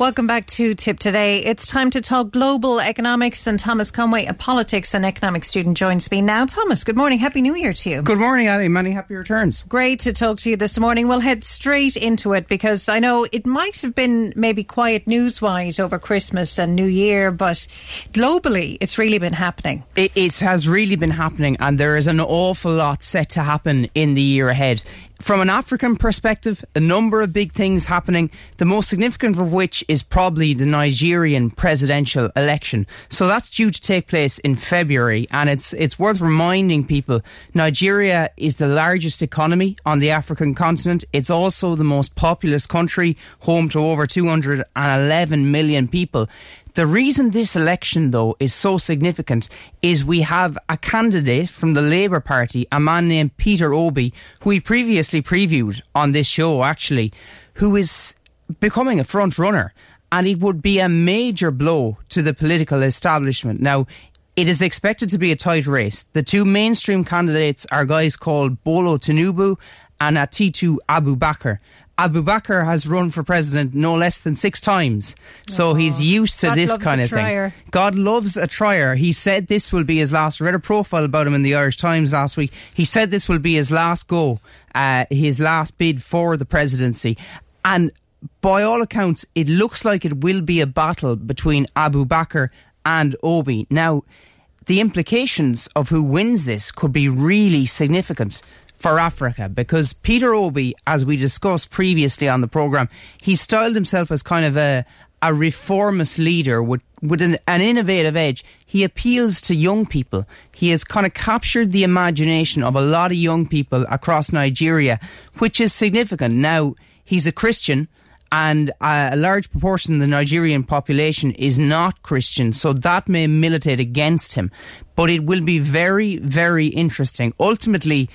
Welcome back to Tipp Today. It's time to talk global economics, and Thomas Conway, a politics and economics student, joins me now. Thomas, good morning. Happy New Year to you. Good morning, Ali. Many happy returns. Great to talk to you this morning. We'll head straight into it because I know it might have been maybe quiet news wise over Christmas and New Year, but globally, it's really been happening. It, it has really been happening, and there is an awful lot set to happen in the year ahead. From an African perspective, a number of big things happening, the most significant of which is probably the Nigerian presidential election. So that's due to take place in February, and it's it's worth reminding people Nigeria is the largest economy on the African continent. It's also the most populous country, home to over 211 million people. The reason this election, though, is so significant is we have a candidate from the Labour Party, a man named Peter Obi, who we previously previewed on this show, actually, who is becoming a front runner. And it would be a major blow to the political establishment. Now, it is expected to be a tight race. The two mainstream candidates are guys called Bola Tinubu and Atiku Abubakar. Abubakar has run for president no less than six times. So Oh, he's used to God this kind of trier. thing. God loves a trier. He said this will be his last. I read a profile about him in the Irish Times last week. He said this will be his last go, uh, his last bid for the presidency. And by all accounts, it looks like it will be a battle between Abubakar and Obi. Now, the implications of who wins this could be really significant for Africa because Peter Obi, as we discussed previously on the programme, he styled himself as kind of a, a reformist leader with, with an, an innovative edge. He appeals to young people. He has kind of captured the imagination of a lot of young people across Nigeria, which is significant. Now, he's a Christian and a large proportion of the Nigerian population is not Christian, so that may militate against him. But it will be very, very interesting. Ultimately,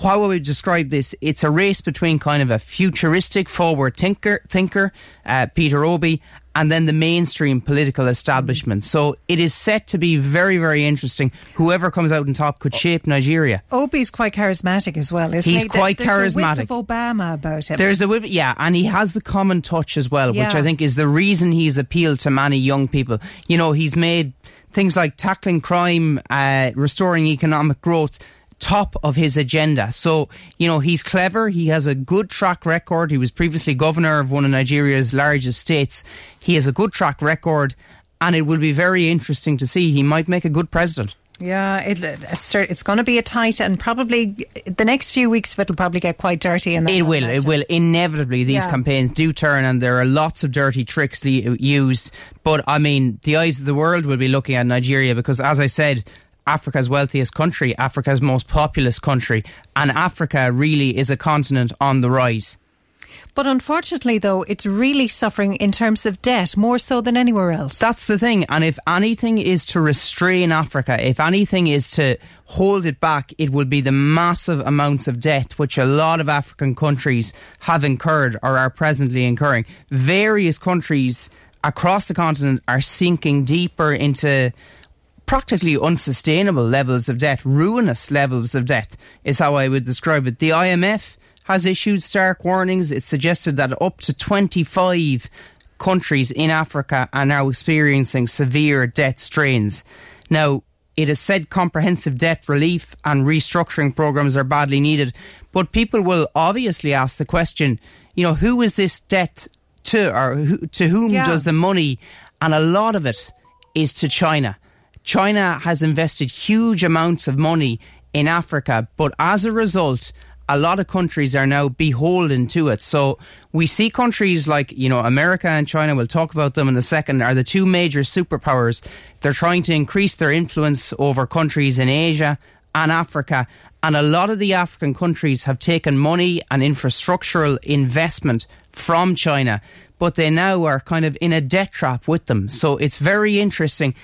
how would we describe this, it's a race between kind of a futuristic, forward thinker, thinker uh, Peter Obi, and then the mainstream political establishment. So it is set to be very, very interesting. Whoever comes out on top could shape Nigeria. Obi's quite charismatic as well, isn't He's he? quite There's a whiff charismatic. of Obama about him. There's a whip, yeah, and he has the common touch as well, which I think is the reason he's appealed to many young people. You know, he's made things like tackling crime, uh, restoring economic growth top of his agenda. So, you know, he's clever. He has a good track record. He was previously governor of one of Nigeria's largest states. He has a good track record, and it will be very interesting to see. He might make a good president. Yeah, it, it's it's going to be a tight, and probably the next few weeks of it will probably get quite dirty. And It will. It will. Inevitably, these Yeah. campaigns do turn, and there are lots of dirty tricks used. But I mean, the eyes of the world will be looking at Nigeria because, as I said, Africa's wealthiest country, Africa's most populous country, and Africa really is a continent on the rise. But unfortunately, though, it's really suffering in terms of debt more so than anywhere else. That's the thing. And if anything is to restrain Africa, if anything is to hold it back, it will be the massive amounts of debt which a lot of African countries have incurred or are presently incurring. Various countries across the continent are sinking deeper into practically unsustainable levels of debt, ruinous levels of debt, is how I would describe it. The IMF has issued stark warnings. It's suggested that up to 25 countries in Africa are now experiencing severe debt strains. Now, it is said comprehensive debt relief and restructuring programs are badly needed, but people will obviously ask the question, you know, who is this debt to, or who, to whom Yeah. does the money? And a lot of it is to China. China has invested huge amounts of money in Africa, but as a result, a lot of countries are now beholden to it. So we see countries like, you know, America and China, we'll talk about them in a second, are the two major superpowers. They're trying to increase their influence over countries in Asia and Africa. And a lot of the African countries have taken money and infrastructural investment from China, but they now are kind of in a debt trap with them. So it's very interesting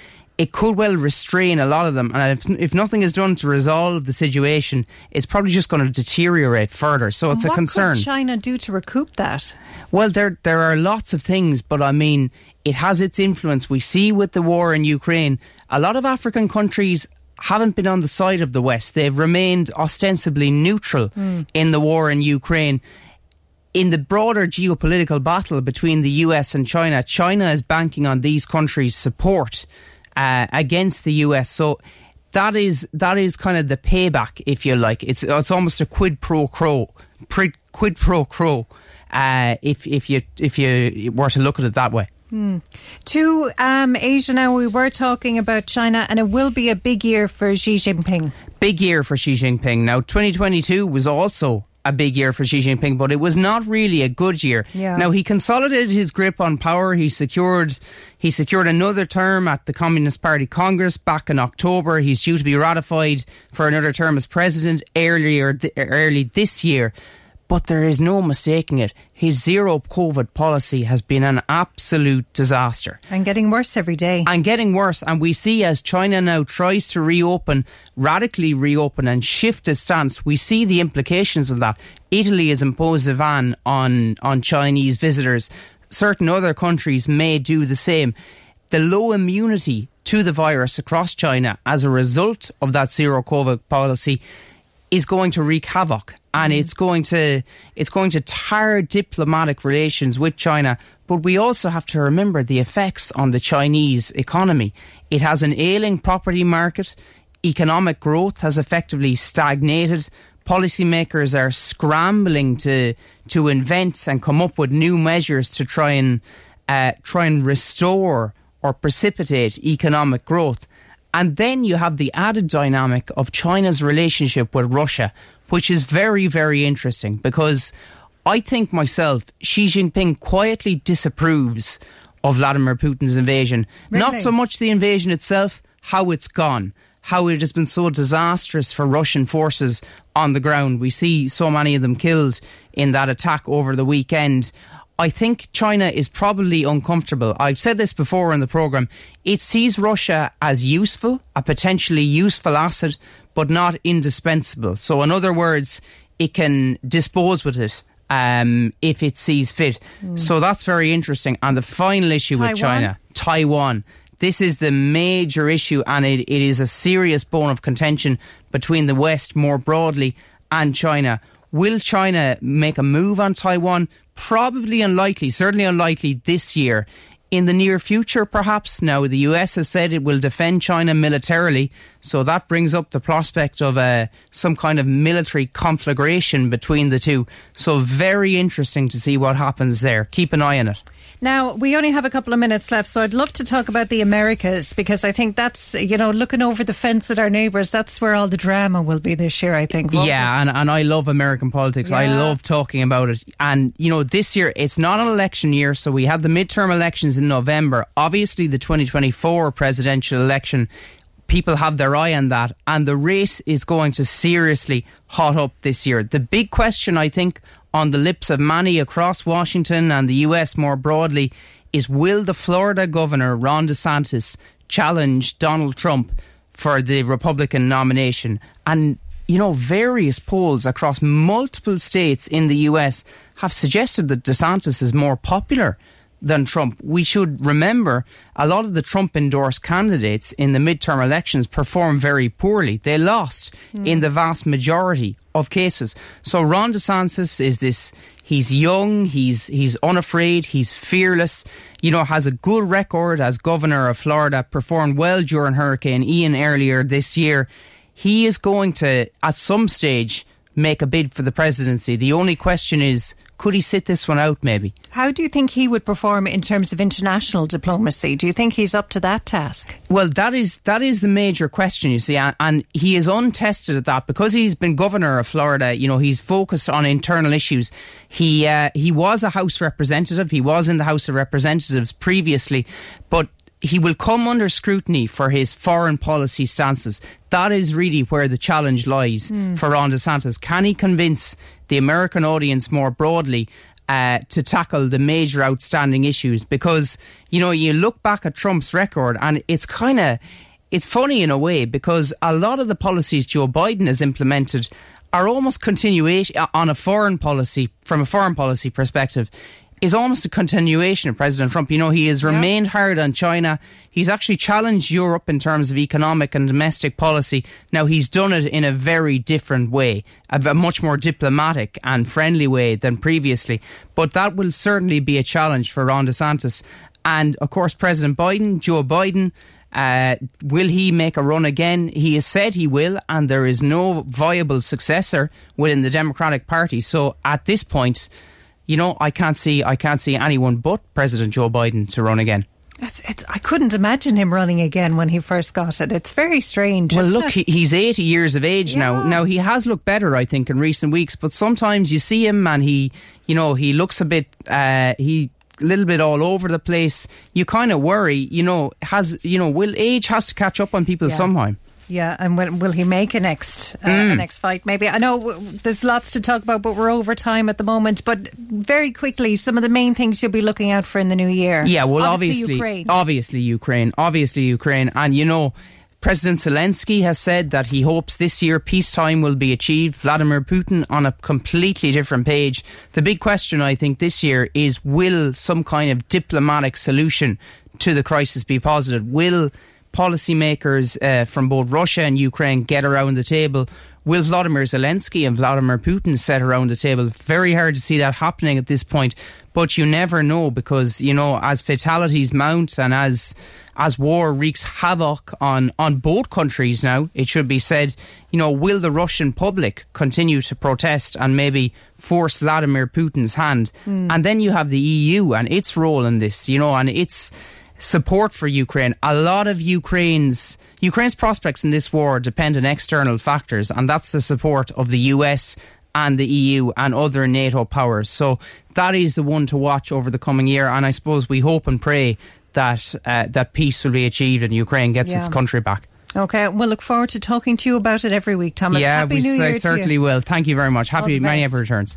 it could well restrain a lot of them. And if, if nothing is done to resolve the situation, it's probably just going to deteriorate further. So it's what a concern. could China do to recoup that? Well, there there are lots of things, but I mean, it has its influence. We see with the war in Ukraine, a lot of African countries haven't been on the side of the West. They've remained ostensibly neutral hmm. in the war in Ukraine. in the broader geopolitical battle between the US and China, China is banking on these countries' support uh, against the US. So that is that is kind of the payback, if you like. It's it's almost a quid pro quo, quid pro quo, uh, if if you if you were to look at it that way. Hmm. To um, Asia now, we were talking about China, and it will be a big year for Xi Jinping. Big year for Xi Jinping. Now, 2022 was also a big year for Xi Jinping, but it was not really a good year. Yeah. Now he consolidated his grip on power. He secured he secured another term at the Communist Party Congress back in October. He's due to be ratified for another term as president earlier th- early this year. But there is no mistaking it. His zero COVID policy has been an absolute disaster. And getting worse every day. And getting worse. And we see as China now tries to reopen, radically reopen and shift its stance, we see the implications of that. Italy has imposed a ban on, on Chinese visitors. Certain other countries may do the same. The low immunity to the virus across China as a result of that zero COVID policy is going to wreak havoc and it's going to it's going to tar diplomatic relations with China. But we also have to remember the effects on the Chinese economy. It has an ailing property market. Economic growth has effectively stagnated. Policymakers are scrambling to to invent and come up with new measures to try and uh, try and restore or precipitate economic growth. And then you have the added dynamic of China's relationship with Russia, which is very, very interesting because I think myself, Xi Jinping quietly disapproves of Vladimir Putin's invasion. Really? Not so much the invasion itself, how it's gone, how it has been so disastrous for Russian forces on the ground. We see so many of them killed in that attack over the weekend. I think China is probably uncomfortable. I've said this before in the programme. It sees Russia as useful, a potentially useful asset, but not indispensable. So, in other words, it can dispose with it um, if it sees fit. So that's very interesting. And the final issue Taiwan? with China, Taiwan. This is the major issue, and it, it is a serious bone of contention between the West more broadly and China. Will China make a move on Taiwan? Probably unlikely, certainly unlikely this year. In the near future, perhaps. Now, the US has said it will defend China militarily, so that brings up the prospect of uh, some kind of military conflagration between the two. So, very interesting to see what happens there. Keep an eye on it. Now, we only have a couple of minutes left, so I'd love to talk about the Americas because I think that's, you know, looking over the fence at our neighbours, that's where all the drama will be this year, I think. Yeah, and, and I love American politics. I love talking about it. And, you know, this year, it's not an election year, so we had the midterm elections in November. Obviously, the 2024 presidential election, people have their eye on that, and the race is going to seriously hot up this year. The big question, I think, on the lips of many across Washington and the US more broadly is will the Florida governor, Ron DeSantis, challenge Donald Trump for the Republican nomination? And you know, various polls across multiple states in the US have suggested that DeSantis is more popular than Trump. We should remember a lot of the Trump endorsed candidates in the midterm elections performed very poorly. They lost hmm. in the vast majority of cases. So Ron DeSantis is this he's young, he's he's unafraid, he's fearless, you know, has a good record as governor of Florida, performed well during Hurricane Ian earlier this year. He is going to at some stage make a bid for the presidency. The only question is could he sit this one out maybe? How do you think he would perform in terms of international diplomacy? Do you think he's up to that task? Well, that is that is the major question, you see, and, and he is untested at that because he's been governor of Florida. You know, he's focused on internal issues. He uh, he was a House representative. He was in the House of Representatives previously, but he will come under scrutiny for his foreign policy stances. That is really where the challenge lies for Ron DeSantis. Can he convince the American audience more broadly uh, to tackle the major outstanding issues? Because, you know, you look back at Trump's record and it's kind of. It's funny in a way because a lot of the policies Joe Biden has implemented are almost continuation on a foreign policy, from a foreign policy perspective is almost a continuation of President Trump. You know, he has remained yeah. hard on China. He's actually challenged Europe in terms of economic and domestic policy. Now, he's done it in a very different way, a, much more diplomatic and friendly way than previously. But that will certainly be a challenge for Ron DeSantis. And of course, President Biden, Joe Biden, uh, will he make a run again? He has said he will, and there is no viable successor within the Democratic Party. So at this point, you know, I can't see I can't see anyone but President Joe Biden to run again. It's, it's, I couldn't imagine him running again when he first got it. It's very strange. Well, look, he, he's 80 years of age yeah. now. Now, he has looked better, I think, in recent weeks, but sometimes you see him and he, you know, he looks a bit, uh, he a little bit all over the place. You kind of worry, you know, has you know, will age has to catch up on people yeah. sometime. Yeah, and will, will he make a next uh, mm. a next fight? Maybe I know there's lots to talk about, but we're over time at the moment. But very quickly, some of the main things you'll be looking out for in the new year. Yeah, well, obviously, obviously Ukraine, obviously Ukraine, obviously Ukraine, and you know President Zelensky has said that he hopes this year peacetime will be achieved. Vladimir Putin on a completely different page. The big question, I think, this year is will some kind of diplomatic solution to the crisis be positive? Will policymakers uh, from both Russia and Ukraine get around the table? Will Vladimir Zelensky and Vladimir Putin sit around the table? Very hard to see that happening at this point, but you never know because, you know, as fatalities mount and as as war wreaks havoc on, on both countries now, it should be said, you know, will the Russian public continue to protest and maybe force Vladimir Putin's hand? Mm. And then you have the EU and its role in this, you know, and its support for Ukraine. A lot of Ukraine's Ukraine's prospects in this war depend on external factors, and that's the support of the US and the EU and other NATO powers. So that is the one to watch over the coming year. And I suppose we hope and pray that uh, that peace will be achieved and Ukraine gets yeah. its country back. Okay, we'll look forward to talking to you about it every week, Thomas. Yeah, Happy we New Year certainly will. Thank you very much. Happy many ever returns.